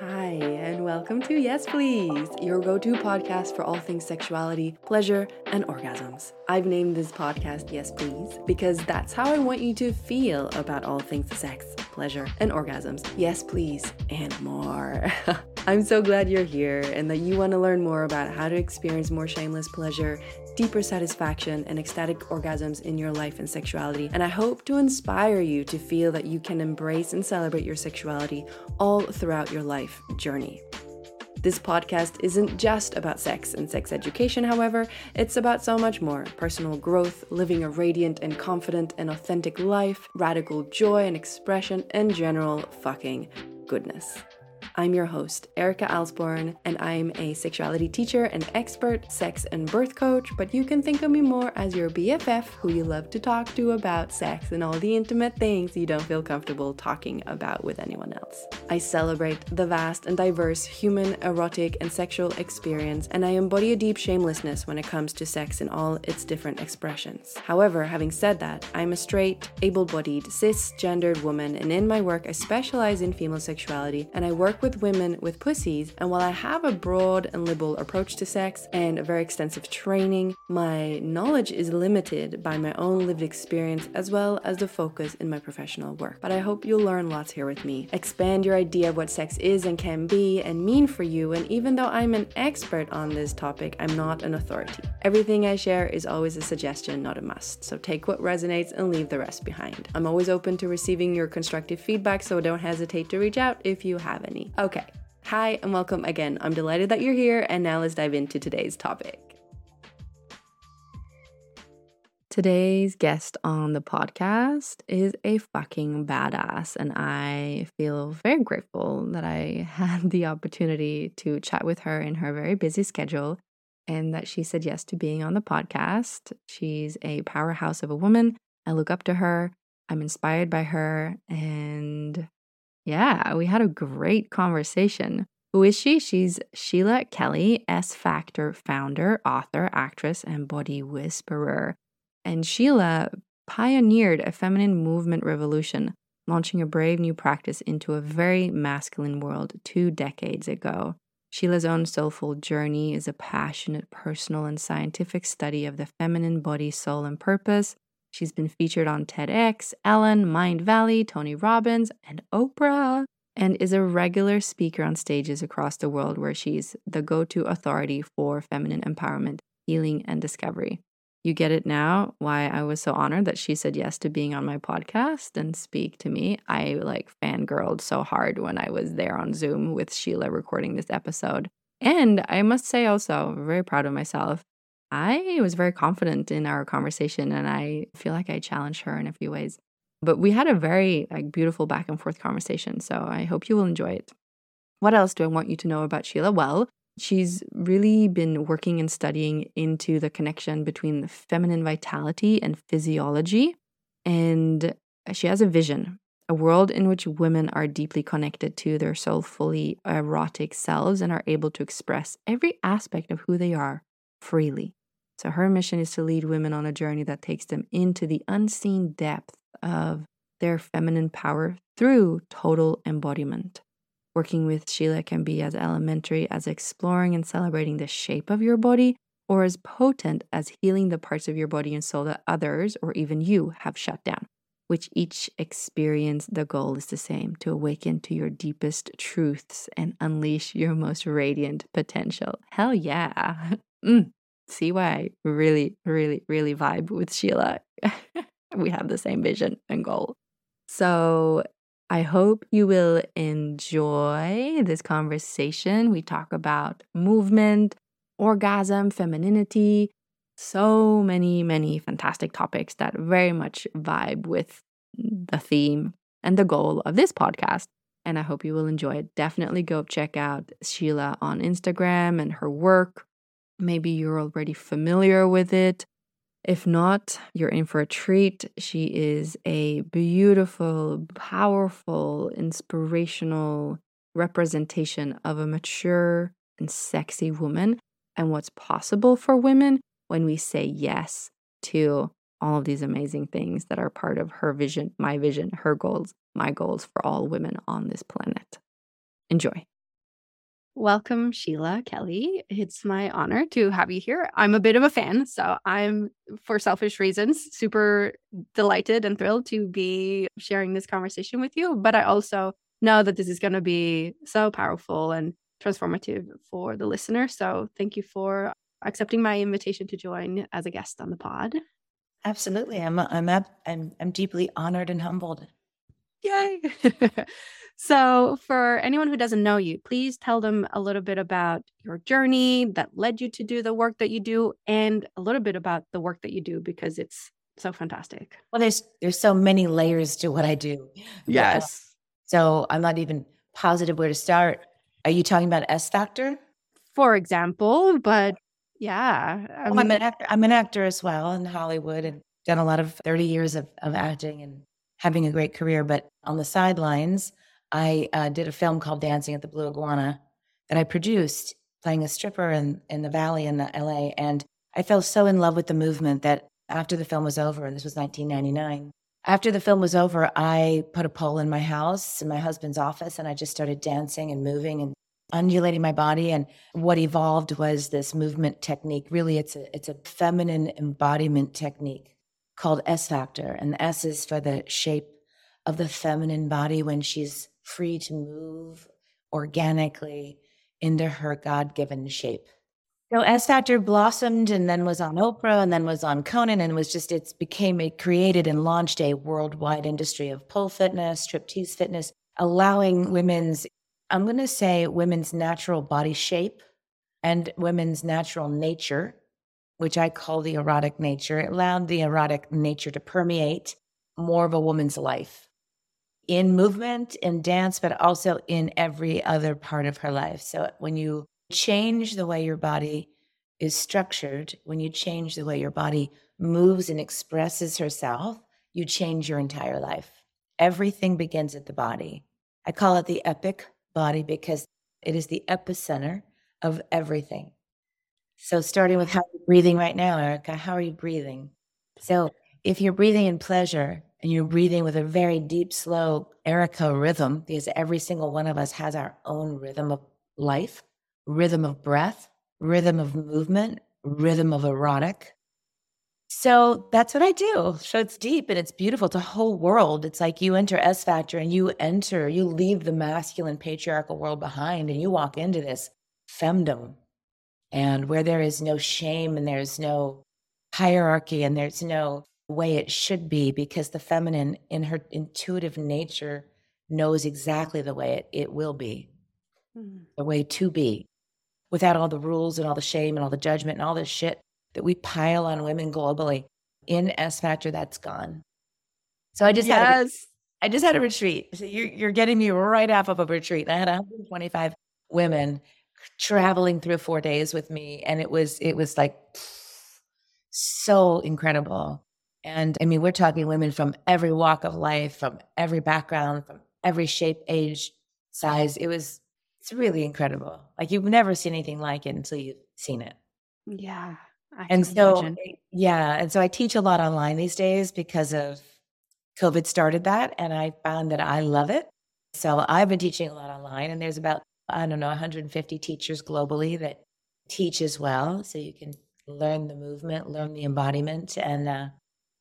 Hi, and welcome to Yes Please, your go to podcast for all things sexuality, pleasure, and orgasms. I've named this podcast Yes Please because that's how I want you to feel about all things sex, pleasure, and orgasms. Yes, please, and more. I'm so glad you're here and that you want to learn more about how to experience more shameless pleasure, deeper satisfaction, and ecstatic orgasms in your life and sexuality. And I hope to inspire you to feel that you can embrace and celebrate your sexuality all throughout your life journey. This podcast isn't just about sex and sex education, however, it's about so much more personal growth, living a radiant and confident and authentic life, radical joy and expression, and general fucking goodness. I'm your host, Erika Alsborn, and I'm a sexuality teacher and expert sex and birth coach, but you can think of me more as your BFF who you love to talk to about sex and all the intimate things you don't feel comfortable talking about with anyone else. I celebrate the vast and diverse human, erotic, and sexual experience, and I embody a deep shamelessness when it comes to sex in all its different expressions. However, having said that, I'm a straight, able bodied, cisgendered woman, and in my work, I specialize in female sexuality and I work with with women with pussies, and while I have a broad and liberal approach to sex and a very extensive training, my knowledge is limited by my own lived experience as well as the focus in my professional work. But I hope you'll learn lots here with me. Expand your idea of what sex is and can be and mean for you, and even though I'm an expert on this topic, I'm not an authority. Everything I share is always a suggestion, not a must. So take what resonates and leave the rest behind. I'm always open to receiving your constructive feedback, so don't hesitate to reach out if you have any. Okay. Hi and welcome again. I'm delighted that you're here, and now let's dive into today's topic. Today's guest on the podcast is a fucking badass, and I feel very grateful that I had the opportunity to chat with her in her very busy schedule and that she said yes to being on the podcast. She's a powerhouse of a woman. I look up to her, I'm inspired by her, and yeah, we had a great conversation. Who is she? She's Sheila Kelley, S Factor founder, author, actress, and body whisperer. And Sheila pioneered a feminine movement revolution, launching a brave new practice into a very masculine world two decades ago. Sheila's own soulful journey is a passionate, personal, and scientific study of the feminine body, soul, and purpose, She's been featured on TEDx, Ellen, Mindvalley, Tony Robbins, and Oprah, and is a regular speaker on stages across the world where she's the go to authority for feminine empowerment, healing, and discovery. You get it now why I was so honored that she said yes to being on my podcast and speak to me. I like fangirled so hard when I was there on Zoom with Sheila recording this episode. And I must say also, very proud of myself. I was very confident in our conversation and I feel like I challenged her in a few ways. But we had a very like beautiful back and forth conversation, so I hope you will enjoy it. What else do I want you to know about Sheila? Well, she's really been working and studying into the connection between the feminine vitality and physiology. And she has a vision, a world in which women are deeply connected to their soulfully erotic selves and are able to express every aspect of who they are freely. So her mission is to lead women on a journey that takes them into the unseen depth of their feminine power through total embodiment. Working with Sheila can be as elementary as exploring and celebrating the shape of your body, or as potent as healing the parts of your body and soul that others, or even you, have shut down. Which each experience, the goal is the same to awaken to your deepest truths and unleash your most radiant potential. Hell yeah. Mm see why I really, really, really vibe with Sheila. we have the same vision and goal. So I hope you will enjoy this conversation. We talk about movement, orgasm, femininity, so many, many fantastic topics that very much vibe with the theme and the goal of this podcast. And I hope you will enjoy it. Definitely go check out Sheila on Instagram and her work. Maybe you're already familiar with it. If not, you're in for a treat. She is a beautiful, powerful, inspirational representation of a mature and sexy woman and what's possible for women when we say yes to all of these amazing things that are part of her vision, my vision, her goals, my goals for all women on this planet. Enjoy. Welcome, Sheila Kelley. It's my honor to have you here. I'm a bit of a fan, so I'm, for selfish reasons, super delighted and thrilled to be sharing this conversation with you. But I also know that this is going to be so powerful and transformative for the listener. So thank you for accepting my invitation to join as a guest on the pod. Absolutely. I'm I'm I'm I'm deeply honored and humbled. Yay. So, for anyone who doesn't know you, please tell them a little bit about your journey that led you to do the work that you do and a little bit about the work that you do because it's so fantastic. Well, there's there's so many layers to what I do. Yes. So, I'm not even positive where to start. Are you talking about S Factor? For example, but yeah. I I'm an actor. I'm an actor as well in Hollywood and done a lot of 30 years of, of acting and having a great career. But on the sidelines, I uh, did a film called Dancing at the Blue Iguana that I produced, playing a stripper in, in the valley in the LA. And I fell so in love with the movement that after the film was over, and this was 1999, after the film was over, I put a pole in my house, in my husband's office, and I just started dancing and moving and undulating my body. And what evolved was this movement technique. Really, it's a it's a feminine embodiment technique called S Factor, and the S is for the shape of the feminine body when she's free to move organically into her God given shape. So S Factor blossomed and then was on Oprah and then was on Conan and was just, it's became, it created and launched a worldwide industry of pole fitness, striptease fitness, allowing women's, I'm going to say women's natural body shape and women's natural nature, which I call the erotic nature. It allowed the erotic nature to permeate more of a woman's life in movement, in dance, but also in every other part of her life. So when you change the way your body is structured, when you change the way your body moves and expresses herself, you change your entire life. Everything begins at the body. I call it the epic body because it is the epicenter of everything. So, starting with how you're breathing right now, Erika, how are you breathing? So, if you're breathing in pleasure, and you're breathing with a very deep, slow Erika rhythm, because every single one of us has our own rhythm of life, rhythm of breath, rhythm of movement, rhythm of erotic. So that's what I do. So it's deep and it's beautiful. It's a whole world. It's like you enter S Factor and you enter, you leave the masculine patriarchal world behind and you walk into this femdom and where there is no shame and there's no hierarchy and there's no way it should be because the feminine in her intuitive nature knows exactly the way it, it will be. Mm. the way to be. Without all the rules and all the shame and all the judgment and all this shit that we pile on women globally in s factor that's gone. So i just yes. had a, i just had a retreat. So you're, you're getting me right off of a retreat. I had 125 women traveling through four days with me and it was it was like so incredible and I mean, we're talking women from every walk of life, from every background, from every shape, age, size. It was, it's really incredible. Like you've never seen anything like it until you've seen it. Yeah. and so, imagine. yeah. And so I teach a lot online these days because of COVID started that. And I found that I love it. So I've been teaching a lot online, and there's about, I don't know, 150 teachers globally that teach as well. So you can learn the movement, learn the embodiment, and uh,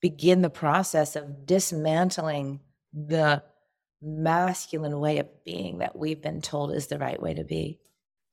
begin the process of dismantling the masculine way of being that we've been told is the right way to be.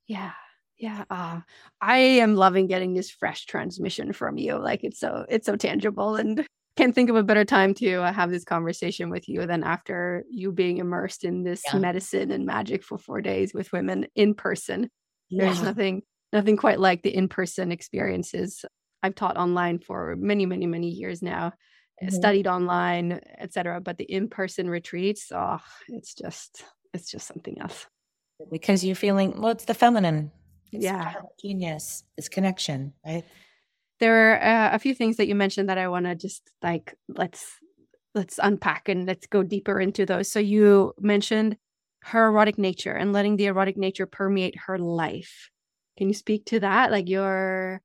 Yeah. Yeah, uh, I am loving getting this fresh transmission from you. Like it's so it's so tangible, and can't think of a better time to uh, have this conversation with you than after you being immersed in this yeah. medicine and magic for four days with women in person. Yeah. There's nothing nothing quite like the in person experiences I've taught online for many, many, many years now, eh, mm-hmm. studied online, etc. But the in-person retreats, oh, it's just it's just something else. Because you're feeling well, it's the feminine. It's yeah, genius. It's connection, right? There are uh, a few things that you mentioned that I want to just like let's let's unpack and let's go deeper into those. So you mentioned her erotic nature and letting the erotic nature permeate her life. Can you speak to that? Like your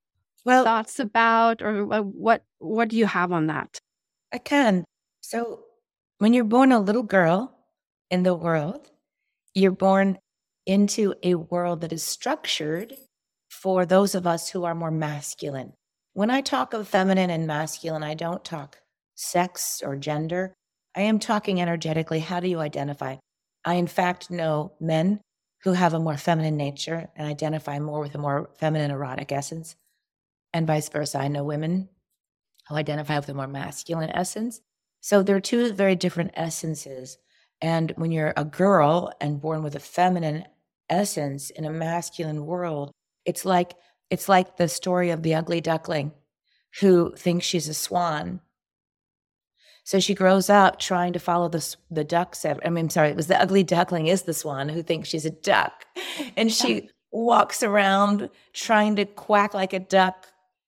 well, thoughts about, or what what do you have on that? I can. So, when you're born a little girl in the world, you're born into a world that is structured for those of us who are more masculine. When I talk of feminine and masculine, I don't talk sex or gender. I am talking energetically. How do you identify? I, in fact, know men who have a more feminine nature and identify more with a more feminine erotic essence, and vice versa. I know women who identify with a more masculine essence. So they're two very different essences. And when you're a girl and born with a feminine essence in a masculine world, it's like it's like the story of the ugly duckling who thinks she's a swan. So she grows up trying to follow the the ducks. I mean, sorry, it was the ugly duckling is the swan who thinks she's a duck, and she walks around trying to quack like a duck,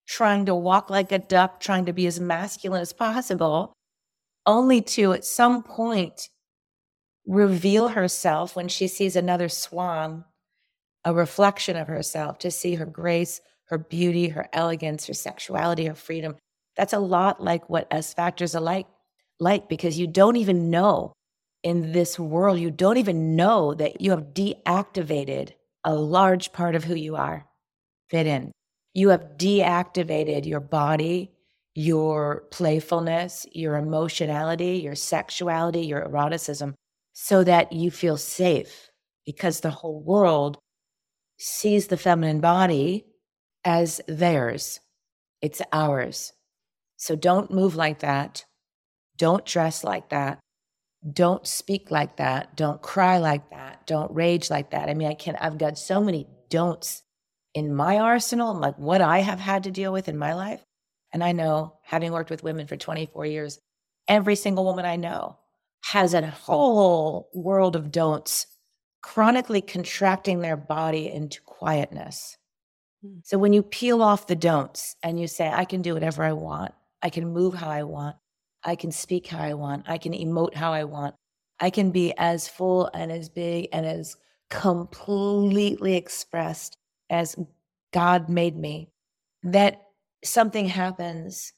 trying to walk like a duck, trying to be as masculine as possible, only to at some point reveal herself when she sees another swan, a reflection of herself, to see her grace, her beauty, her elegance, her sexuality, her freedom. That's a lot like what S factors are like, like because you don't even know in this world, you don't even know that you have deactivated a large part of who you are. Fit in. You have deactivated your body, your playfulness, your emotionality, your sexuality, your eroticism so that you feel safe because the whole world sees the feminine body as theirs. It's ours. So don't move like that. Don't dress like that. Don't speak like that. Don't cry like that. Don't rage like that. I mean, I can't, I've got so many don'ts in my arsenal, and like what I have had to deal with in my life. And I know, having worked with women for 24 years, every single woman I know has a whole world of don'ts, chronically contracting their body into quietness. Hmm. So when you peel off the don'ts and you say, I can do whatever I want, I can move how I want, I can speak how I want, I can emote how I want, I can be as full and as big and as completely expressed as God made me, that something happens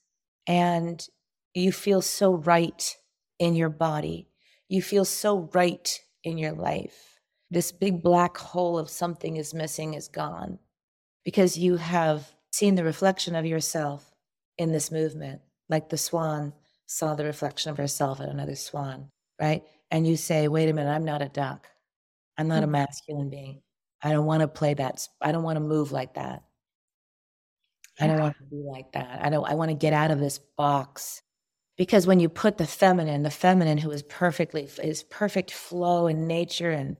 and you feel so right in your body. You feel so right in your life. This big black hole of something is missing is gone because you have seen the reflection of yourself in this movement, like the swan saw the reflection of herself in another swan, right? And you say, wait a minute, I'm not a duck. I'm not a mm. masculine being. I don't want to play that. I don't want to move like that. I don't want to be like that. I don't I want to get out of this box because when you put the feminine, the feminine who is perfectly, is perfect flow in nature and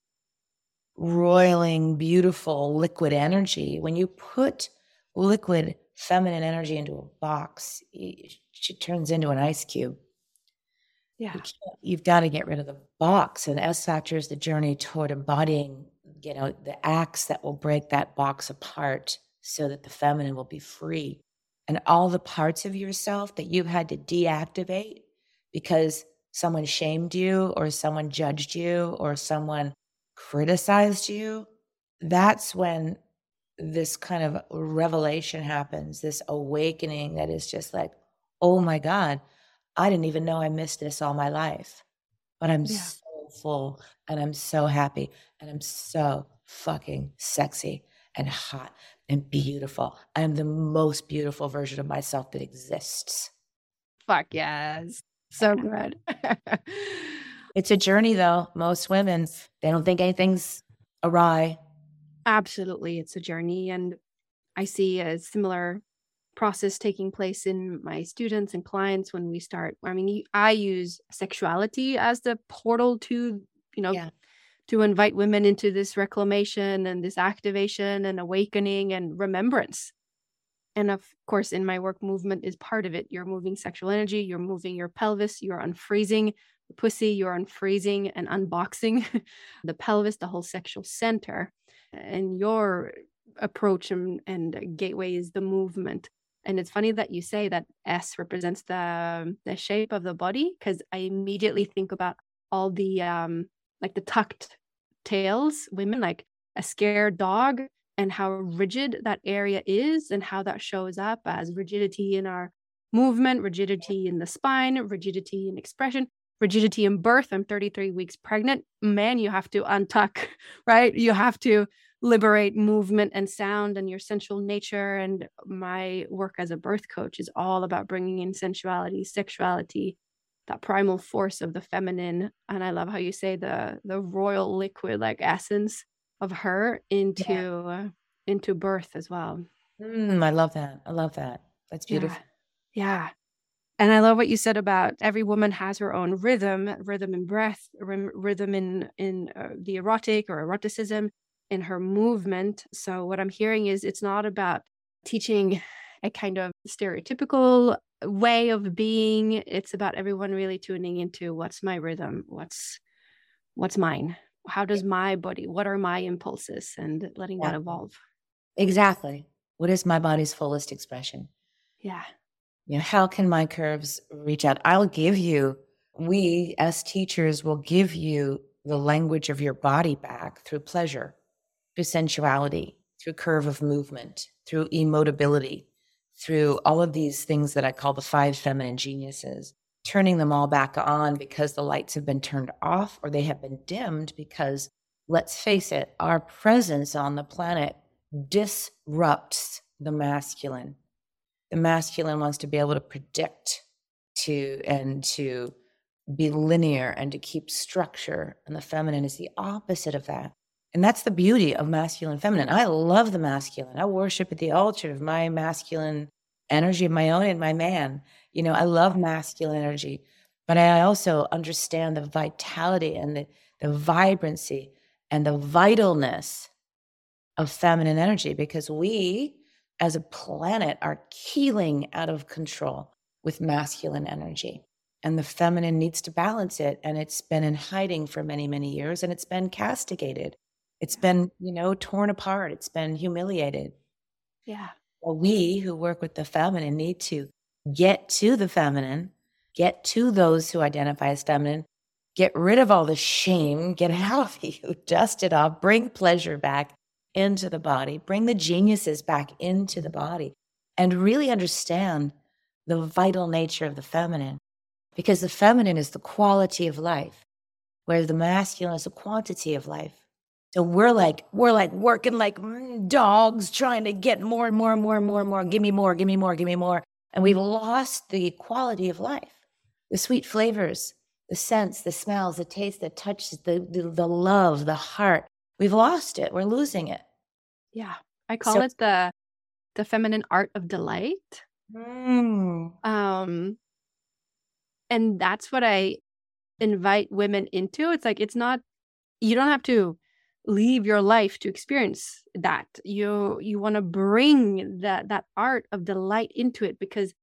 roiling, beautiful liquid energy, when you put liquid feminine energy into a box, she turns into an ice cube. Yeah. You have got to get rid of the box. And S factor is the journey toward embodying, you know, the acts that will break that box apart so that the feminine will be free and all the parts of yourself that you've had to deactivate because someone shamed you or someone judged you or someone criticized you, that's when this kind of revelation happens, this awakening that is just like, oh my God, I didn't even know I missed this all my life. But I'm yeah. Full and I'm so happy and I'm so fucking sexy and hot and beautiful. I am the most beautiful version of myself that exists. Fuck yes. So good. it's a journey though. Most women, they don't think anything's awry. Absolutely. It's a journey. And I see a similar process taking place in my students and clients when we start. I mean, I use sexuality as the portal to, you know, yeah to invite women into this reclamation and this activation and awakening and remembrance. And of course, in my work, movement is part of it. You're moving sexual energy, you're moving your pelvis, you're unfreezing the pussy, you're unfreezing and unboxing the pelvis, the whole sexual center. And your approach and, and gateway is the movement. And it's funny that you say that S represents the the shape of the body because I immediately think about all the um like the tucked tails, women like a scared dog, and how rigid that area is, and how that shows up as rigidity in our movement, rigidity in the spine, rigidity in expression, rigidity in birth. I'm 33 weeks pregnant. Man, you have to untuck, right? You have to liberate movement and sound and your sensual nature. And my work as a birth coach is all about bringing in sensuality, sexuality, that primal force of the feminine. And I love how you say the the royal liquid like essence of her into yeah. into birth as well. Mm, I love that. I love that. That's beautiful. Yeah. yeah. And I love what you said about every woman has her own rhythm, rhythm in breath, rhythm in in uh, the erotic or eroticism, in her movement. So what I'm hearing is it's not about teaching a kind of stereotypical way of being. It's about everyone really tuning into what's my rhythm, what's what's mine, how does my body, what are my impulses, and letting yeah. that evolve. Exactly. What is my body's fullest expression? Yeah you know, how can my curves reach out? I'll give you, we as teachers will give you the language of your body back through pleasure, through sensuality, through curve of movement, through emotability, through all of these things that I call the five feminine geniuses, turning them all back on because the lights have been turned off or they have been dimmed because, let's face it, our presence on the planet disrupts the masculine. The masculine wants to be able to predict to and to be linear and to keep structure and the feminine is the opposite of that and that's the beauty of masculine feminine i love the masculine i worship at the altar of my masculine energy of my own and my man you know i love masculine energy but i also understand the vitality and the, the vibrancy and the vitalness of feminine energy because we as a planet are keeling out of control with masculine energy. And the feminine needs to balance it. And it's been in hiding for many, many years and it's been castigated. It's been, you know, torn apart. It's been humiliated. Yeah. Well, we who work with the feminine need to get to the feminine, get to those who identify as feminine, get rid of all the shame, get it out of you, dust it off, bring pleasure back, into the body, bring the geniuses back into the body, and really understand the vital nature of the feminine. Because the feminine is the quality of life, whereas the masculine is the quantity of life. So we're like, we're like working like dogs trying to get more and more and more and more and more. Give me more, give me more, give me more. And we've lost the quality of life, the sweet flavors, the scents, the smells, the taste, the touch, the, the, the love, the heart, We've lost it. We're losing it. Yeah. I call so, it the the feminine art of delight. Mm. Um and that's what I invite women into. It's like it's not you don't have to leave your life to experience that. You you want to bring that that art of delight into it because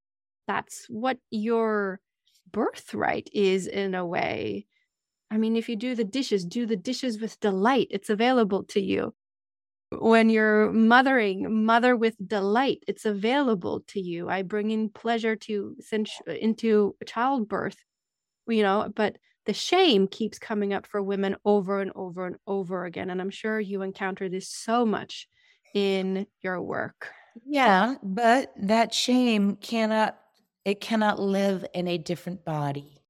that's what your birthright is in a way. I mean, if you do the dishes, do the dishes with delight. It's available to you. When you're mothering, mother with delight. It's available to you. I bring in pleasure to into childbirth, you know, but the shame keeps coming up for women over and over and over again. And I'm sure you encounter this so much in your work. Yeah, but that shame cannot it cannot live in a different body.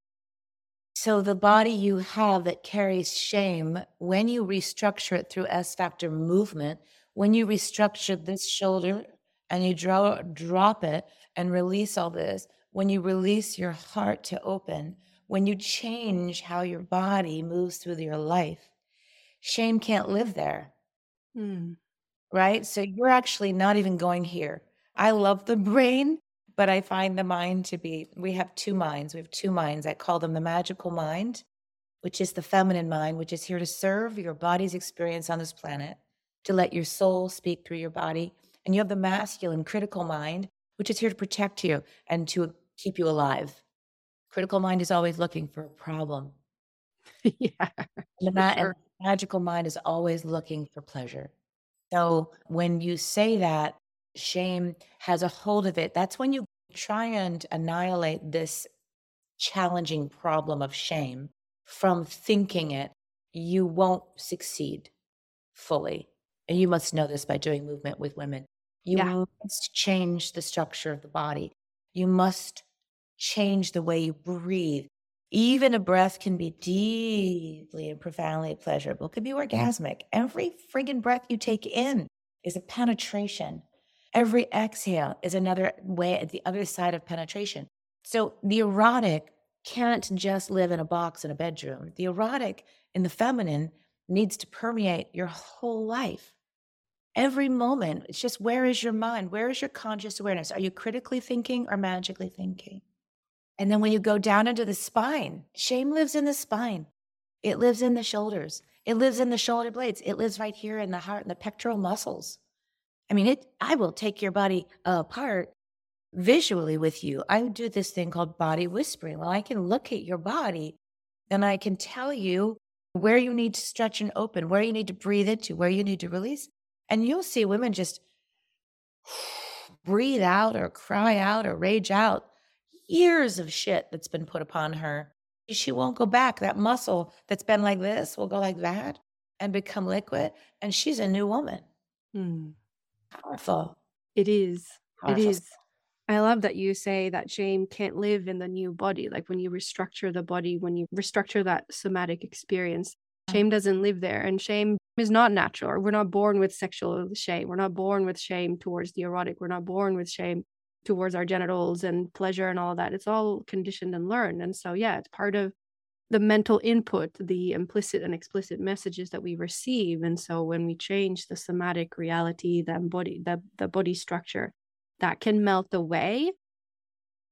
So, the body you have that carries shame, when you restructure it through S factor movement, when you restructure this shoulder and you draw, drop it and release all this, when you release your heart to open, when you change how your body moves through your life, shame can't live there. Hmm. Right? So, you're actually not even going here. I love the brain but I find the mind to be, we have two minds. We have two minds. I call them the magical mind, which is the feminine mind, which is here to serve your body's experience on this planet, to let your soul speak through your body. And you have the masculine critical mind, which is here to protect you and to keep you alive. Critical mind is always looking for a problem. yeah. The sure. magical mind is always looking for pleasure. So when you say that, shame has a hold of it, that's when you try and annihilate this challenging problem of shame from thinking it, you won't succeed fully. And you must know this by doing movement with women. You yeah. must change the structure of the body. You must change the way you breathe. Even a breath can be deeply and profoundly pleasurable, it can be orgasmic. Every friggin' breath you take in is a penetration. Every exhale is another way at the other side of penetration. So the erotic can't just live in a box in a bedroom. The erotic in the feminine needs to permeate your whole life. Every moment, it's just where is your mind? Where is your conscious awareness? Are you critically thinking or magically thinking? And then when you go down into the spine, shame lives in the spine. It lives in the shoulders. It lives in the shoulder blades. It lives right here in the heart and the pectoral muscles. I mean, it I will take your body apart visually with you. I do this thing called body whispering. Well, I can look at your body and I can tell you where you need to stretch and open, where you need to breathe into, where you need to release. And you'll see women just breathe out or cry out or rage out years of shit that's been put upon her. She won't go back. That muscle that's been like this will go like that and become liquid. And she's a new woman. Hmm. Powerful. It is. Powerful. It is. I love that you say that shame can't live in the new body. Like when you restructure the body, when you restructure that somatic experience, shame doesn't live there. And shame is not natural. We're not born with sexual shame. We're not born with shame towards the erotic. We're not born with shame towards our genitals and pleasure and all that. It's all conditioned and learned. And so, yeah, it's part of the mental input, the implicit and explicit messages that we receive. And so when we change the somatic reality, the body, the, the body structure, that can melt away.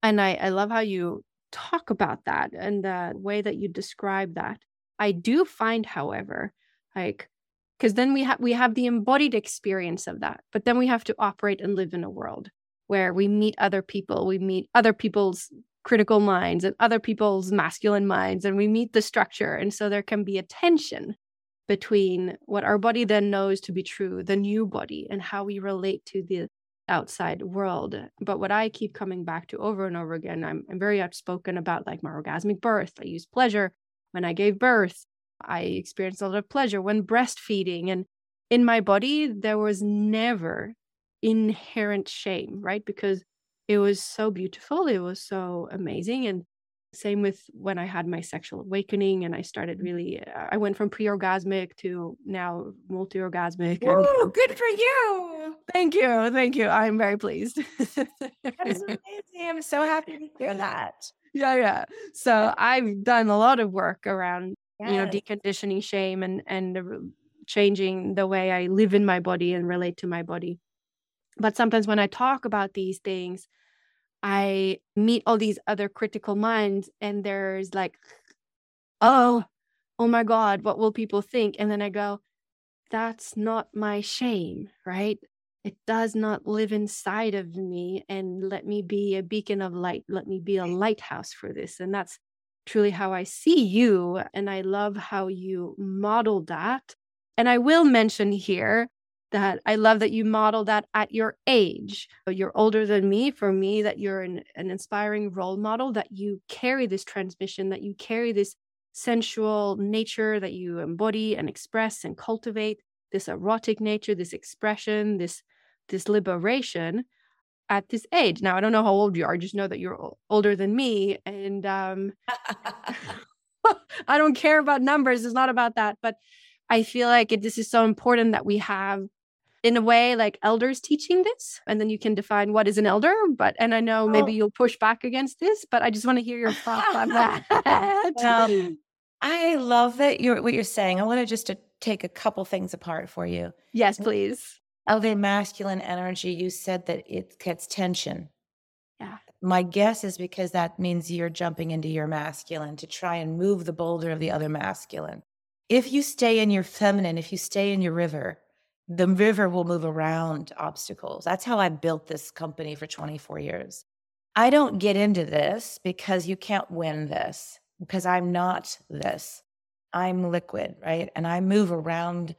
And I, I love how you talk about that and the way that you describe that. I do find, however, like because then we have we have the embodied experience of that, but then we have to operate and live in a world where we meet other people, we meet other people's critical minds and other people's masculine minds, and we meet the structure. And so there can be a tension between what our body then knows to be true, the new body, and how we relate to the outside world. But what I keep coming back to over and over again, I'm, I'm very outspoken about like my orgasmic birth. I use pleasure when I gave birth. I experienced a lot of pleasure when breastfeeding. And in my body, there was never inherent shame, right? Because it was so beautiful. It was so amazing. And same with when I had my sexual awakening and I started really, I went from pre orgasmic to now multi orgasmic. Woo, good for you. Thank you. Thank you. I'm very pleased. That is amazing. I'm so happy to hear that. yeah, yeah. So I've done a lot of work around, you know, deconditioning shame and, and changing the way I live in my body and relate to my body. But sometimes when I talk about these things, I meet all these other critical minds, and there's like, oh, oh my God, what will people think? And then I go, that's not my shame, right? It does not live inside of me. And let me be a beacon of light. Let me be a lighthouse for this. And that's truly how I see you. And I love how you model that. And I will mention here that I love that you model that at your age. You're older than me. For me, that you're an, an inspiring role model, that you carry this transmission, that you carry this sensual nature that you embody and express and cultivate, this erotic nature, this expression, this this liberation at this age. Now, I don't know how old you are. I just know that you're older than me. And um, I don't care about numbers. It's not about that. But I feel like it, this is so important that we have, in a way, like elders teaching this. And then you can define what is an elder. But, and I know oh. maybe Oh. you'll push back against this, but I just want to hear your thoughts on that. Well, I love that you're what you're saying. I want to just to take a couple things apart for you. yes, please. Of masculine energy, you said that it gets tension. Yeah. My guess is because that means you're jumping into your masculine to try and move the boulder of the other masculine. If you stay in your feminine, if you stay in your river, the river will move around obstacles. That's how I built this company for 24 years. I don't get into this because you can't win this, because I'm not this. I'm liquid, right? And I move around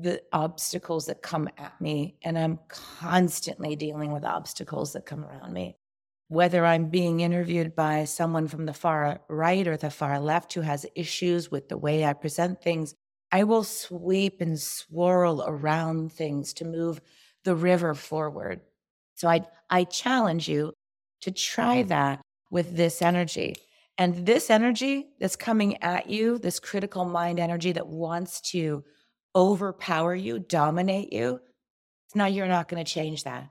the obstacles that come at me, and I'm constantly dealing with obstacles that come around me. Whether I'm being interviewed by someone from the far right or the far left who has issues with the way I present things, I will sweep and swirl around things to move the river forward. So I, I challenge you to try mm-hmm. that with this energy. And this energy that's coming at you, this critical mind energy that wants to overpower you, dominate you, now you're not going to change that.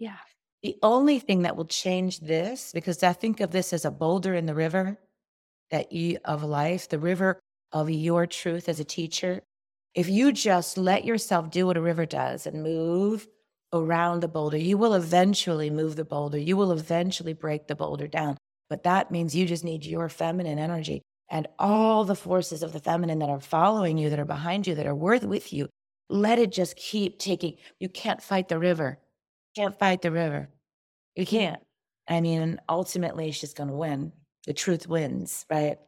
Yeah. The only thing that will change this, because I think of this as a boulder in the river that you of life, the river of your truth as a teacher. If you just let yourself do what a river does and move around the boulder, you will eventually move the boulder. You will eventually break the boulder down. But that means you just need your feminine energy and all the forces of the feminine that are following you, that are behind you, that are worth with you. Let it just keep taking. You can't fight the river. You can't fight the river. You can't. I mean, ultimately, she's going to win. The truth wins, right?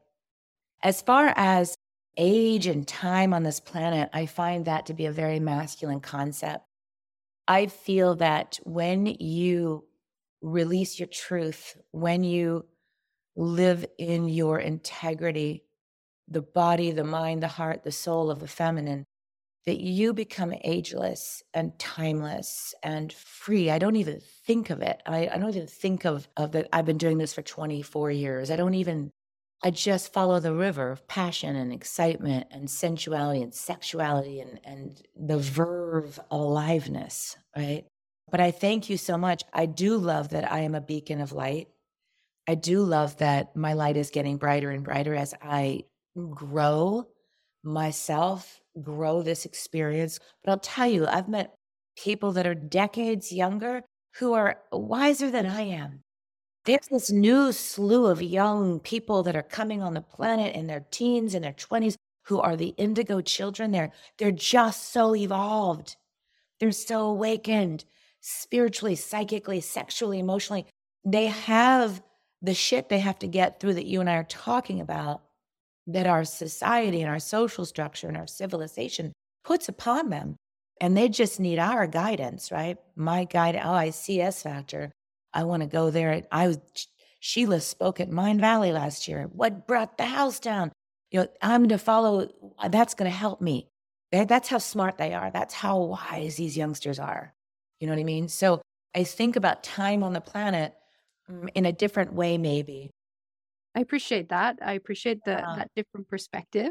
As far as age and time on this planet, I find that to be a very masculine concept. I feel that when you release your truth, when you live in your integrity, the body, the mind, the heart, the soul of the feminine, that you become ageless and timeless and free. I don't even think of it. I, I don't even think of, of that. I've been doing this for 24 years. I don't even, I just follow the river of passion and excitement and sensuality and sexuality and, and the verve of aliveness, right? But I thank you so much. I do love that I am a beacon of light. I do love that my light is getting brighter and brighter as I grow myself, grow this experience. But I'll tell you, I've met people that are decades younger who are wiser than I am. There's this new slew of young people that are coming on the planet in their teens and their 20s who are the indigo children. They're, they're just so evolved. They're so awakened spiritually, psychically, sexually, emotionally. They have the shit they have to get through that you and I are talking about that our society and our social structure and our civilization puts upon them. And they just need our guidance, right? My guide, oh, I see S Factor. I want to go there. I was, Sheila spoke at Mindvalley last year. What brought the house down? You know, I'm going to follow. That's going to help me. That's how smart they are. That's how wise these youngsters are. You know what I mean? So I think about time on the planet mm, in a different way, maybe. I appreciate that. I appreciate the Yeah. that different perspective.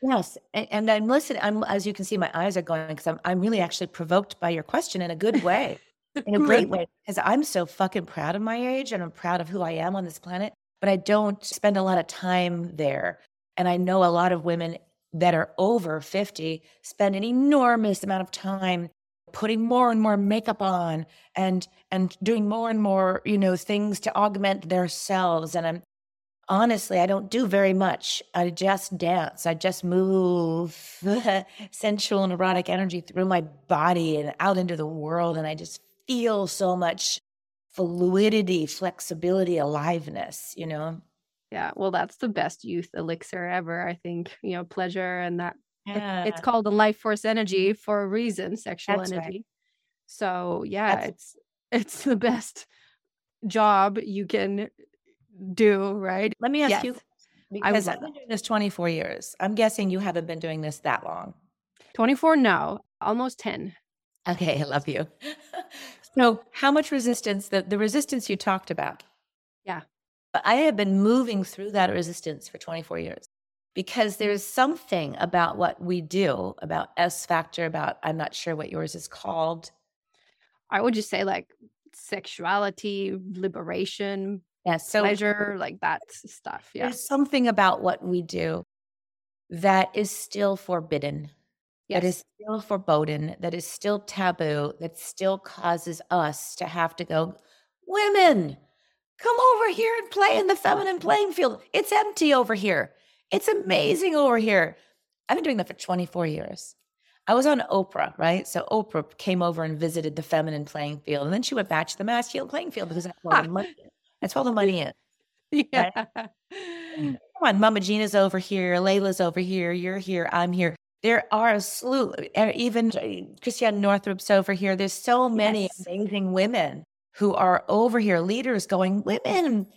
Yes, and, and I'm listening. I'm as you can see, my eyes are going because I'm I'm really actually provoked by your question in a good way, in a great way. Because I'm so fucking proud of my age and I'm proud of who I am on this planet. But I don't spend a lot of time there, and I know a lot of women that are over 50 spend an enormous amount of time putting more and more makeup on and and doing more and more you know things to augment their selves and i'm honestly, I don't do very much. I just dance. I just move sensual and erotic energy through my body and out into the world. And I just feel so much fluidity, flexibility, aliveness, you know? Yeah, well, that's the best youth elixir ever. I think you know pleasure and that it- Yeah. it's called the life force energy mm-hmm. for a reason, sexual That's right. energy. So yeah, That's- it's it's the best job you can do, right? Let me ask Yes. you, I because would I've been doing this 24 years. I'm guessing you haven't been doing this that long. 24 no, almost 10. Okay, I love you. so, how much resistance, the, the resistance you talked about? Yeah. But I have been moving through that resistance for 24 years because there's something about what we do, about S Factor, about I'm not sure what yours is called. I would just say like sexuality, liberation, Yeah, so pleasure, like that stuff. Yeah. there's something about what we do that is still forbidden. That Yes. is still forbidden, that is still taboo, that still causes us to have to go, women, come over here and play in the feminine playing field. It's empty over here. It's amazing over here. I've been doing that for 24 years. I was on Oprah, right? So Oprah came over and visited the feminine playing field, and then she went back to the masculine playing field because that's where the money is. That's where the money is. Yeah. Come on, Mama Gena's over here, Layla's over here, you're here, I'm here. There are a slew, uh, even Christiane Northrup's over here. There's so many Yes. amazing women who are over here, leaders going, women,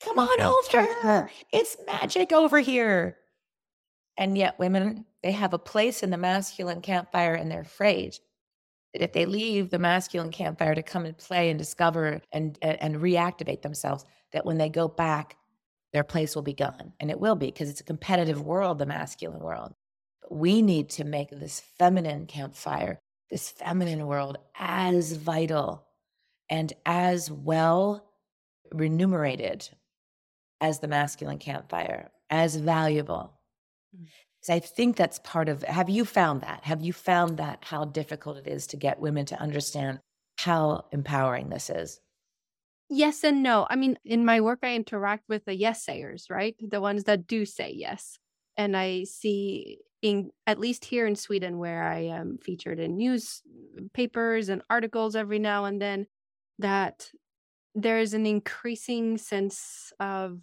come on over. It's magic over here. And yet, women, they have a place in the masculine campfire and they're afraid that if they leave the masculine campfire to come and play and discover and, and, and reactivate themselves, that when they go back, their place will be gone. And it will be because it's a competitive world, the masculine world. We need to make this feminine campfire, this feminine world as vital and as well remunerated as the masculine campfire, as valuable. Mm. So I think that's part of have you found that? Have you found that how difficult it is to get women to understand how empowering this is? Yes and no. I mean, in my work, I interact with the yes sayers, right? The ones that do say yes. And I see in at least here in Sweden, where I am featured in newspapers and articles every now and then, that there's an increasing sense of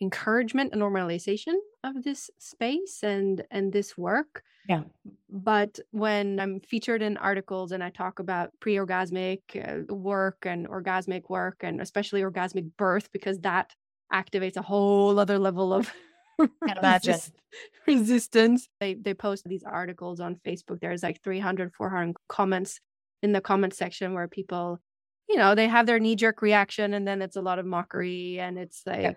encouragement and normalization of this space and and this work. Yeah. But when i'm featured in articles and i talk about pre-orgasmic uh, work and orgasmic work and especially orgasmic birth because that activates a whole other level of resist- resistance they they post these articles on facebook there's like 300 400 comments in the comment section where people you know they have their knee jerk reaction and then it's a lot of mockery and it's like yeah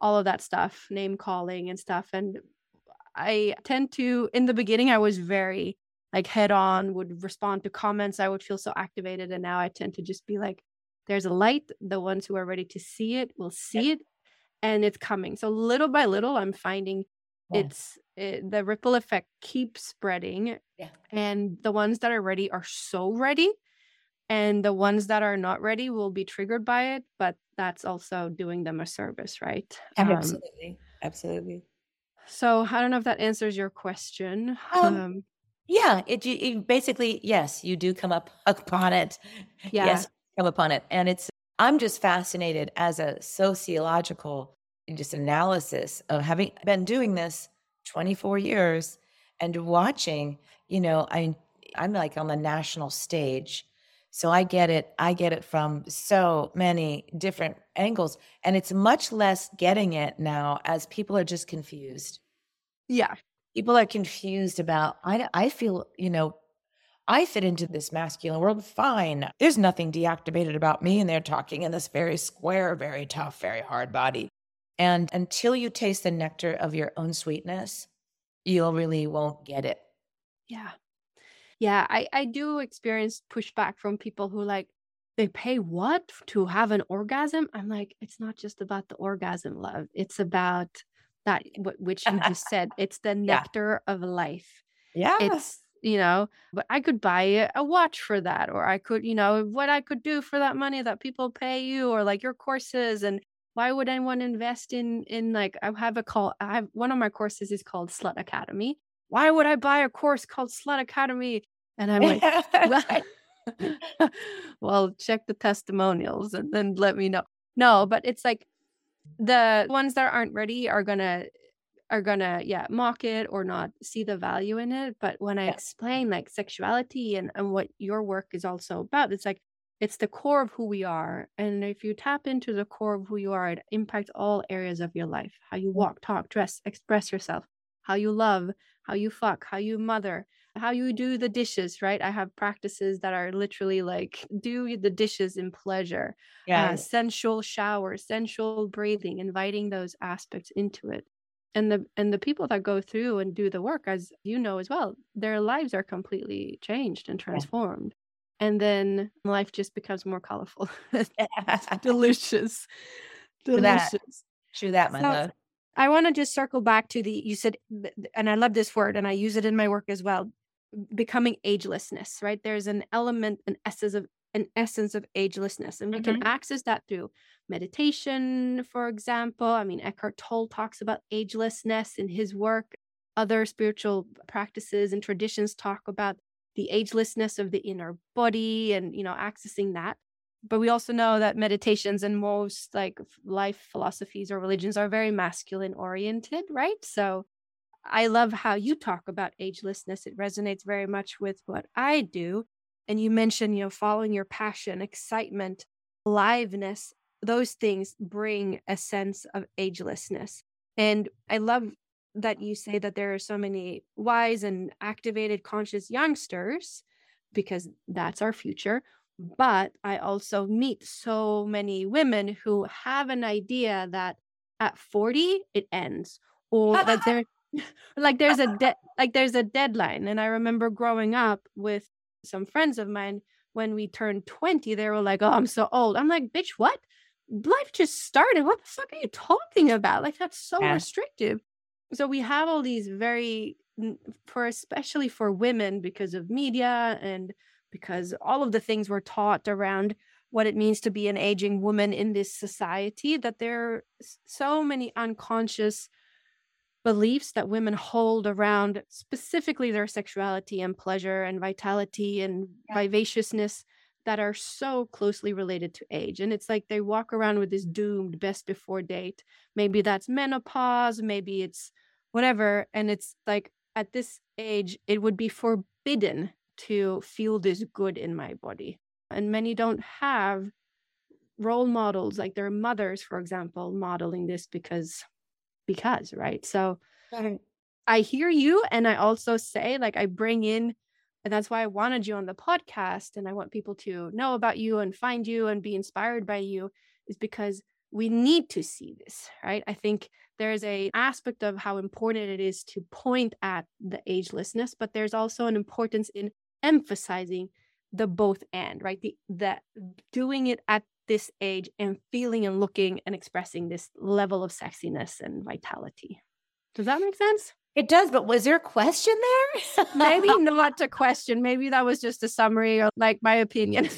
all of that stuff, name calling and stuff. And I tend to, in the beginning, I was very like head on, would respond to comments. I would feel so activated. And now I tend to just be like, there's a light. The ones who are ready to see it will see yeah. it and it's coming. So little by little, I'm finding yeah. it's it, the ripple effect keeps spreading. Yeah. And the ones that are ready are so ready and the ones that are not ready will be triggered by it but that's also doing them a service right absolutely um, absolutely so i don't know if that answers your question um, um yeah it, it, basically yes you do come up upon it yeah. yes come upon it and it's i'm just fascinated as a sociological just analysis of having been doing this 24 years and watching you know i i'm like on the national stage so I get it. I get it from so many different angles. And it's much less getting it now as people are just confused. Yeah. People are confused about, I, I feel, you know, I fit into this masculine world fine. There's nothing deactivated about me. And they're talking in this very square, very tough, very hard body. And until you taste the nectar of your own sweetness, you'll really won't get it. Yeah yeah i i do experience pushback from people who like they pay what to have an orgasm i'm like it's not just about the orgasm love it's about that which you just said it's the nectar yeah. of life yeah it's you know but i could buy a watch for that or i could you know what i could do for that money that people pay you or like your courses and why would anyone invest in in like i have a call i have one of my courses is called slut academy why would I buy a course called Slut Academy? And I'm like, well, well, check the testimonials and then let me know. No, but it's like the ones that aren't ready are gonna are gonna yeah mock it or not see the value in it but when i yeah. explain like sexuality and, and what your work is also about it's like it's the core of who we are and if you tap into the core of who you are it impacts all areas of your life how you walk talk dress express yourself how you love, how you fuck, how you mother, how you do the dishes, right? I have practices that are literally like do the dishes in pleasure, yeah, uh, sensual shower, sensual breathing, inviting those aspects into it. And the and the people that go through and do the work, as you know as well, their lives are completely changed and transformed. Yeah. And then life just becomes more colorful, delicious, delicious. True that, that my so, love. I want to just circle back to the you said, and I love this word, and I use it in my work as well. Becoming agelessness, right? There's an element, an essence of an essence of agelessness, and we mm-hmm. can access that through meditation, for example. I mean, Eckhart Tolle talks about agelessness in his work. Other spiritual practices and traditions talk about the agelessness of the inner body, and you know, accessing that but we also know that meditations and most like life philosophies or religions are very masculine oriented right so i love how you talk about agelessness it resonates very much with what i do and you mentioned you know following your passion excitement aliveness those things bring a sense of agelessness. And i love that you say that there are so many wise and activated conscious youngsters because that's our future. But I also meet so many women who have an idea that at 40 it ends or like there like there's a de- like there's a deadline. And i remember growing up with some friends of mine when we turned 20 they were like oh i'm so old. I'm like bitch what? Life just started. What the fuck are you talking about? Like that's so yeah. restrictive. So we have all these very for especially for women because of media and because all of the things we're taught around what it means to be an aging woman in this society that there are so many unconscious beliefs that women hold around specifically their sexuality and pleasure and vitality and yeah. vivaciousness that are so closely related to age. And it's like they walk around with this doomed best before date. Maybe that's menopause, maybe it's whatever. And it's like at this age, it would be forbidden to feel this good in my body. And many don't have role models like their mothers, for example, modeling this because because, right? So I hear you. And I also say, like, I bring in, and that's why I wanted you on the podcast. And I want people to know about you and find you and be inspired by you, is because we need to see this, right? I think there's a aspect of how important it is to point at the agelessness, but there's also an importance in emphasizing the both and, right? The that doing it at this age and feeling and looking and expressing this level of sexiness and vitality. Does that make sense? It does, but was there a question there? Maybe not a question. Maybe that was just a summary or like my opinion.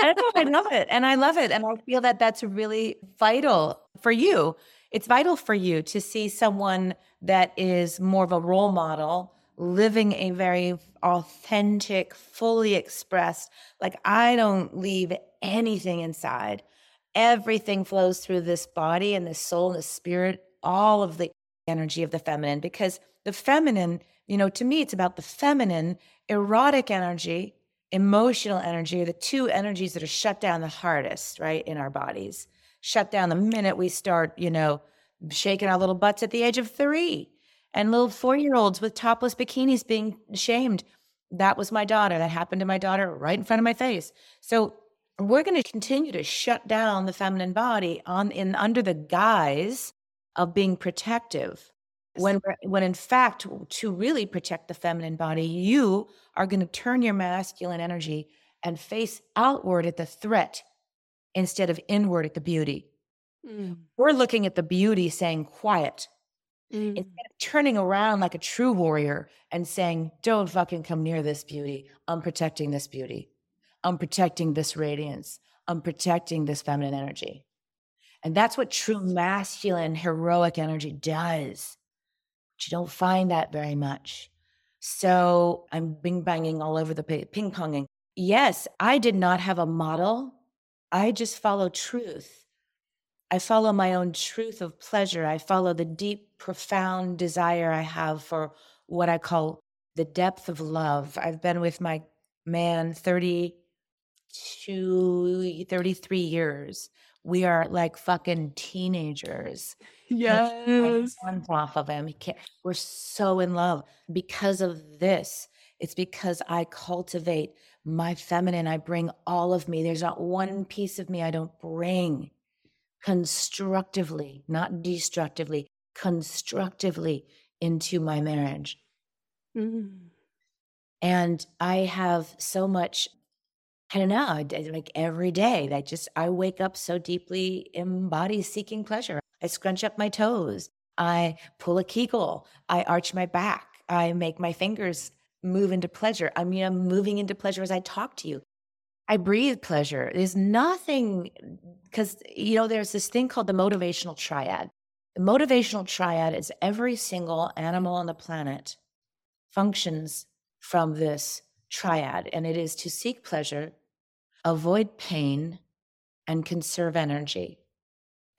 I know. I love it. And I love it. And I feel that that's really vital for you. It's vital for you to see someone that is more of a role model living a very authentic, fully expressed, like I don't leave anything inside. Everything flows through this body and the soul and the spirit, all of the energy of the feminine, because the feminine, you know, to me, it's about the feminine, erotic energy, emotional energy are the two energies that are shut down the hardest, right, in our bodies. Shut down the minute we start, you know, shaking our little butts at the age of three and little four year olds with topless bikinis being shamed. That was my daughter. That happened to my daughter right in front of my face. So we're going to continue to shut down the feminine body on in under the guise of being protective. When when in fact to really protect the feminine body you are going to turn your masculine energy and face outward at the threat instead of inward at the beauty. Mm. we're looking at the beauty saying quiet. Mm. instead of turning around like a true warrior and saying don't fucking come near this beauty. I'm protecting this beauty I'm protecting this radiance. I'm protecting this feminine energy. And that's what true masculine, heroic energy does. But you don't find that very much. So I'm bing banging all over the ping ponging. Yes, I did not have a model. I just follow truth. I follow my own truth of pleasure. I follow the deep, profound desire I have for what I call the depth of love. I've been with my man 30 to 33 years. We are like fucking teenagers. Yes. off of him. We're so in love because of this. It's because I cultivate my feminine. I bring all of me. There's not one piece of me I don't bring constructively, not destructively, constructively into my marriage. Mm. And I have so much I don't know, like every day, I just, I wake up so deeply in body seeking pleasure. I scrunch up my toes. I pull a kegel. I arch my back. I make my fingers move into pleasure. I mean, I'm moving into pleasure as I talk to you. I breathe pleasure. There's nothing, because, you know, there's this thing called the motivational triad. The motivational triad is every single animal on the planet functions from this triad, and it is to seek pleasure, avoid pain, and conserve energy.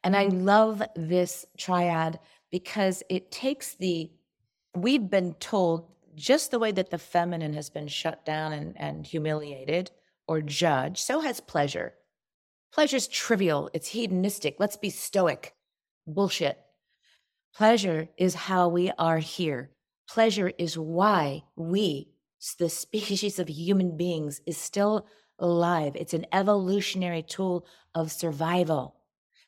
And I mm-hmm. love this triad because it takes the, we've been told just the way that the feminine has been shut down and, and humiliated or judged, so has pleasure. Pleasure's trivial, it's hedonistic. Let's be stoic. Bullshit. Pleasure is how we are here. Pleasure is why we the species of human beings is still alive. It's an evolutionary tool of survival.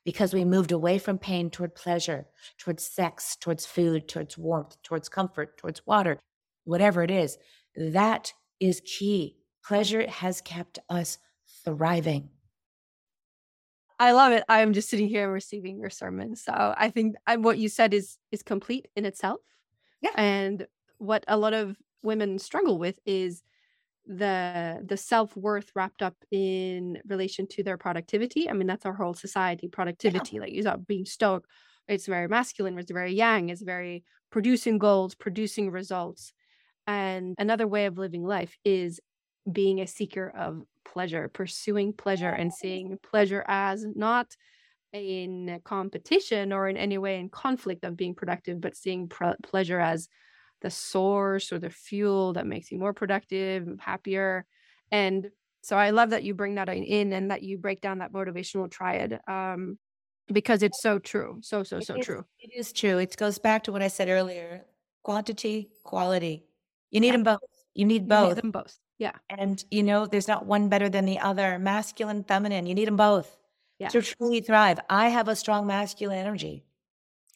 because we moved away from pain toward pleasure, towards sex, towards food, towards warmth, towards comfort, towards water, whatever it is. That is key. Pleasure has kept us thriving. I love it. I'm just sitting here and receiving your sermon. So I think what you said is is complete in itself. Yeah. And what a lot of women struggle with is the the self-worth wrapped up in relation to their productivity. I mean that's our whole society productivity yeah. like you said being stoic it's very masculine it's very yang it's very producing goals producing results. And another way of living life is being a seeker of pleasure pursuing pleasure and seeing pleasure as not in competition or in any way in conflict of being productive but seeing pr- pleasure as the source or the fuel that makes you more productive, happier. And so I love that you bring that in and that you break down that motivational triad um, because it's so true. So, so, so it is, true. It is true. It goes back to what I said earlier quantity, quality. You need yeah. them both. You need both. You need them both. Yeah. And, you know, there's not one better than the other masculine, feminine. You need them both yeah. to truly thrive. I have a strong masculine energy.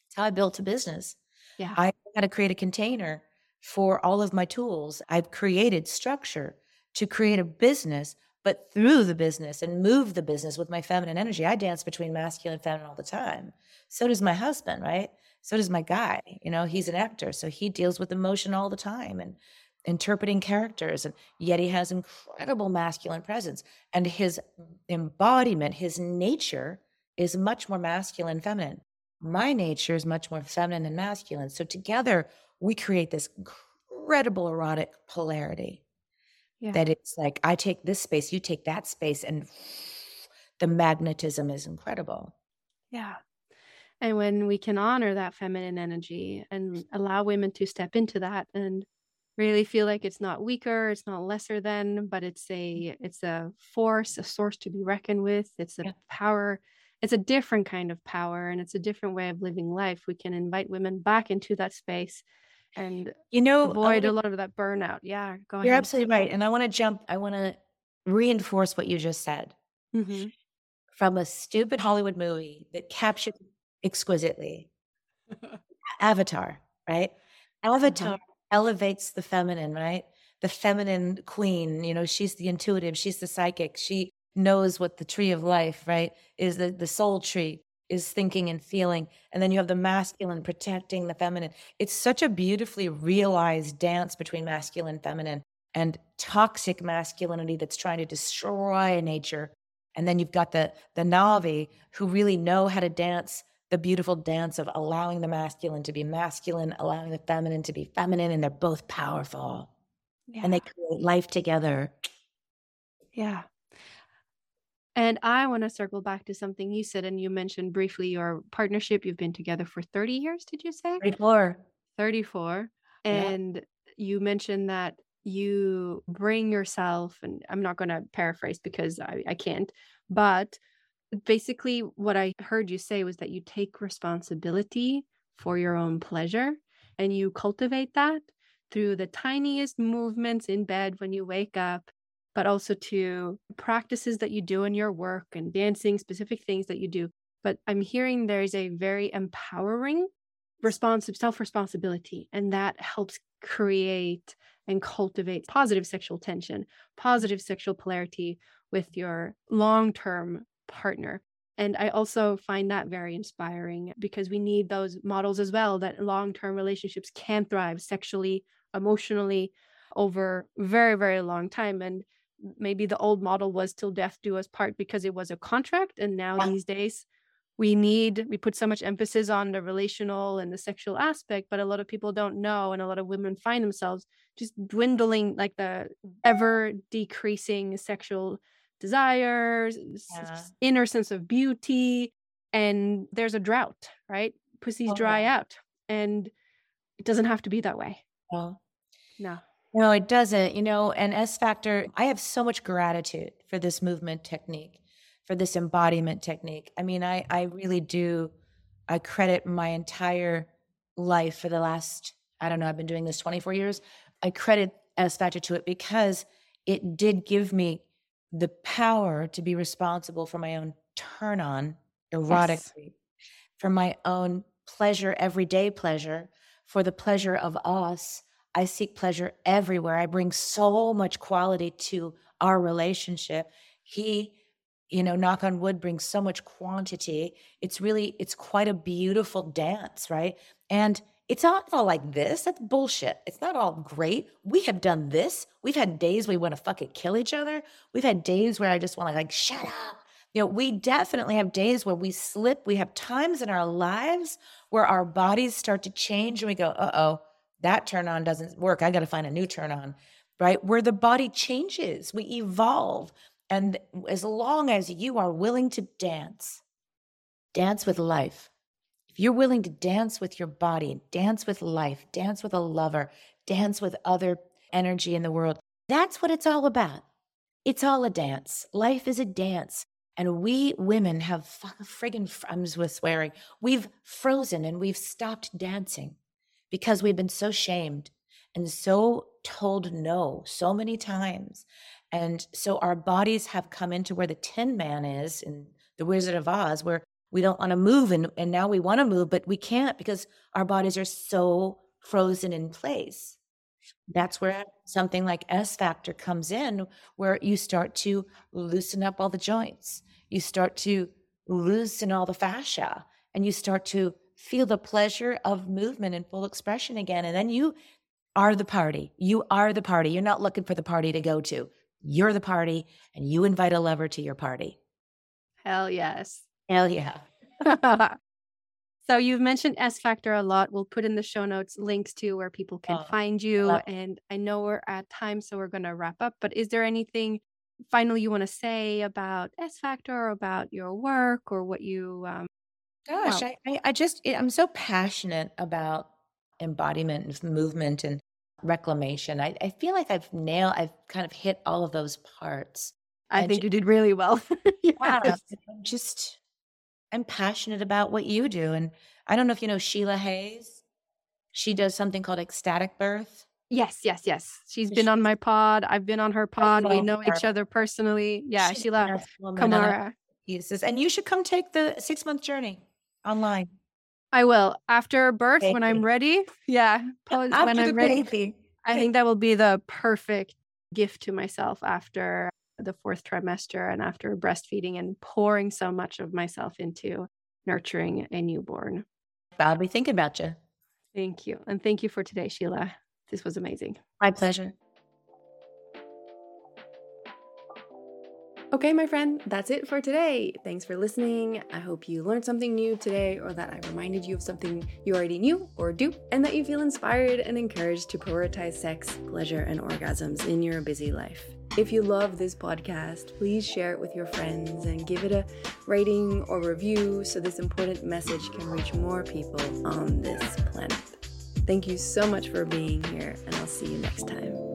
It's how I built a business. Yeah. I had to create a container for all of my tools. I've created structure to create a business, but through the business and move the business with my feminine energy. I dance between masculine and feminine all the time. So does my husband, right? So does my guy. You know, he's an actor, so he deals with emotion all the time and interpreting characters. And yet he has incredible masculine presence. And his embodiment, his nature is much more masculine, feminine. My nature is much more feminine and masculine. So together we create this incredible erotic polarity. Yeah. That it's like I take this space, you take that space, and the magnetism is incredible. Yeah. And when we can honor that feminine energy and allow women to step into that and really feel like it's not weaker, it's not lesser than, but it's a it's a force, a source to be reckoned with. It's a yeah. power it's a different kind of power and it's a different way of living life. We can invite women back into that space and you know avoid a lot of that burnout. Yeah go you're absolutely right and i want to jump i want to reinforce what you just said. Mm-hmm. from a stupid hollywood movie that captured exquisitely avatar right? Avatar uh-huh. elevates the feminine right? The feminine queen you know she's the intuitive she's the psychic she knows what the tree of life, right, is the, the soul tree, is thinking and feeling. And then you have the masculine protecting the feminine. It's such a beautifully realized dance between masculine feminine and toxic masculinity that's trying to destroy nature. And then you've got the the Na'vi who really know how to dance the beautiful dance of allowing the masculine to be masculine, allowing the feminine to be feminine, and they're both powerful. Yeah. And they create life together. Yeah. And I want to circle back to something you said, and you mentioned briefly your partnership. You've been together for 30 years, did you say? 34. 34. And yeah. you mentioned that you bring yourself, and I'm not going to paraphrase because I, I can't, but basically what I heard you say was that you take responsibility for your own pleasure and you cultivate that through the tiniest movements in bed when you wake up but also to practices that you do in your work and dancing, specific things that you do. But I'm hearing there is a very empowering response of self responsibility, and that helps create and cultivate positive sexual tension, positive sexual polarity with your long term partner. And I also find that very inspiring because we need those models as well that long term relationships can thrive sexually, emotionally over very, very long time. And maybe the old model was till death do us part because it was a contract and now yeah. these days we need we put so much emphasis on the relational and the sexual aspect but a lot of people don't know and a lot of women find themselves just dwindling like the ever decreasing sexual desires yeah. inner sense of beauty and there's a drought right pussies oh, dry yeah. out and it doesn't have to be that way oh no no, it doesn't. You know, and S Factor, I have so much gratitude for this movement technique, for this embodiment technique. I mean, I, I really do. I credit my entire life for the last, I don't know, I've been doing this 24 years. I credit S Factor to it because it did give me the power to be responsible for my own turn on erotic Yes. for my own pleasure, everyday pleasure, for the pleasure of us. I seek pleasure everywhere. I bring so much quality to our relationship. He, you know, knock on wood, brings so much quantity. It's really, it's quite a beautiful dance, right? And it's not all like this. That's bullshit. It's not all great. We have done this. We've had days we want to fucking kill each other. We've had days where I just want to like shut up. You know, we definitely have days where we slip. We have times in our lives where our bodies start to change and we go, uh oh, that turn on doesn't work. I got to find a new turn on, right? Where the body changes, we evolve. And as long as you are willing to dance, dance with life. If you're willing to dance with your body, dance with life, dance with a lover, dance with other energy in the world, that's what it's all about. It's all a dance. Life is a dance. And we women have friggin', fr- I'm just swearing, we've frozen and we've stopped dancing because we've been so shamed and so told no so many times. And so our bodies have come into where the Tin Man is in The Wizard of Oz, where we don't want to move and, and now we want to move, but we can't because our bodies are so frozen in place. That's where something like S Factor comes in, where you start to loosen up all the joints. You start to loosen all the fascia and you start to feel the pleasure of movement and full expression again. And then you are the party. You are the party. You're not looking for the party to go to. You're the party and you invite a lover to your party. Hell yes. Hell yeah. so you've mentioned S Factor a lot. We'll put in the show notes links to where people can Oh, find you. love- And I know we're at time, so we're going to wrap up. But is there anything final you want to say about S Factor or about your work or what you? Um, Gosh, Wow. I, I, just, I- I'm so passionate about embodiment and movement and reclamation. I, I feel like I've nailed, I've kind of hit all of those parts. I And think ju- you did really well. Wow. I'm just, I'm passionate about what you do. And I don't know if you know Sheila Hayes. She mm. does something called ecstatic birth. Yes, yes, yes. She's been on my pod. I've been on her pod. We know each other personally. Yeah, She's Sheila wonderful woman, and I Kamara. uses- And you should come take the six month journey online. I will after birth when I'm ready. Yeah, pos- After when I'm ready. baby. I think that will be the perfect gift to myself after the fourth trimester and after breastfeeding and pouring so much of myself into nurturing a newborn. I'll be thinking about you. Thank you. And thank you for today, Sheila. This was amazing. My pleasure. Okay, my friend, that's it for today. Thanks for listening. I hope you learned something new today, or that I reminded you of something you already knew or do, and that you feel inspired and encouraged to prioritize sex, pleasure, and orgasms in your busy life. If you love this podcast, please share it with your friends and give it a rating or review so this important message can reach more people on this planet. Thank you so much for being here, and I'll see you next time.